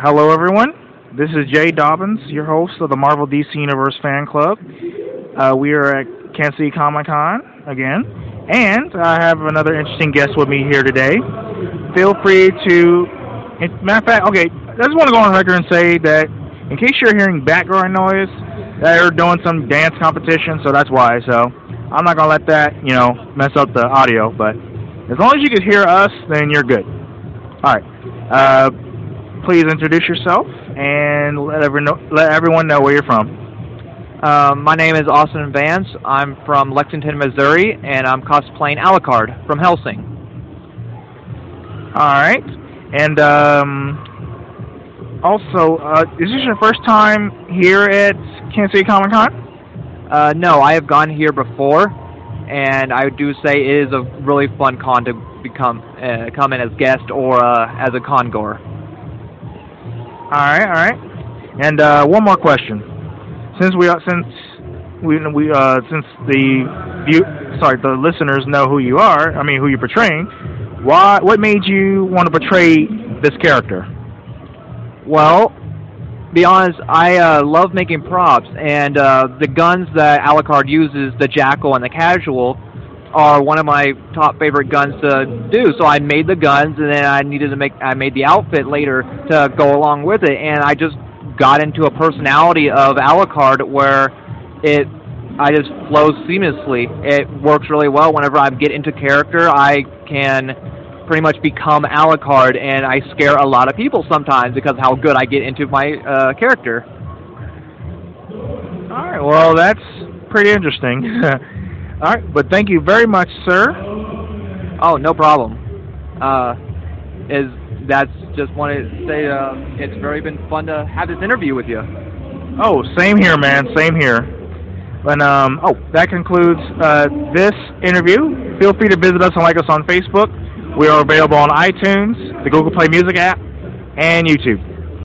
Hello, everyone. This is Jay Dobbins, your host of the Marvel DC Universe Fan Club. Uh, we are at Kansas City Comic Con again, and I have another interesting guest with me here today. Feel free to, matter of fact, okay, I just want to go on record and say that in case you're hearing background noise, they're doing some dance competition, so that's why. So I'm not gonna let that, you know, mess up the audio. But as long as you can hear us, then you're good. All right. Uh, please introduce yourself and let, every know, let everyone know where you're from. Um, my name is Austin Vance. I'm from Lexington, Missouri, and I'm cosplaying Alucard from Hellsing. All right. And um, also, uh, is this your first time here at Kansas City Comic Con? Uh, no, I have gone here before, and I do say it is a really fun con to become uh, come in as guest or uh, as a con goer. All right, all right. And uh, one more question. Since we are, since we we uh, since the view, sorry, the listeners know who you are. I mean, who you're portraying. Why? What made you want to portray this character? Well, be honest, I uh, love making props, and uh, the guns that Alucard uses, the Jackal and the Casull, are one of my top favorite guns to do. So I made the guns, and then I needed to make I made the outfit later to go along with it, and I just got into a personality of Alucard where it I just flows seamlessly. It works really well whenever I get into character. I can pretty much become Alucard, and I scare a lot of people sometimes because of how good I get into my uh, character. All right, well that's pretty interesting. All right, but thank you very much, sir. Oh, no problem. Uh, is that's just wanted to say uh, it's very been fun to have this interview with you. Oh, same here, man. Same here. And um, oh, that concludes uh, this interview. Feel free to visit us and like us on Facebook. We are available on iTunes, the Google Play Music app, and YouTube.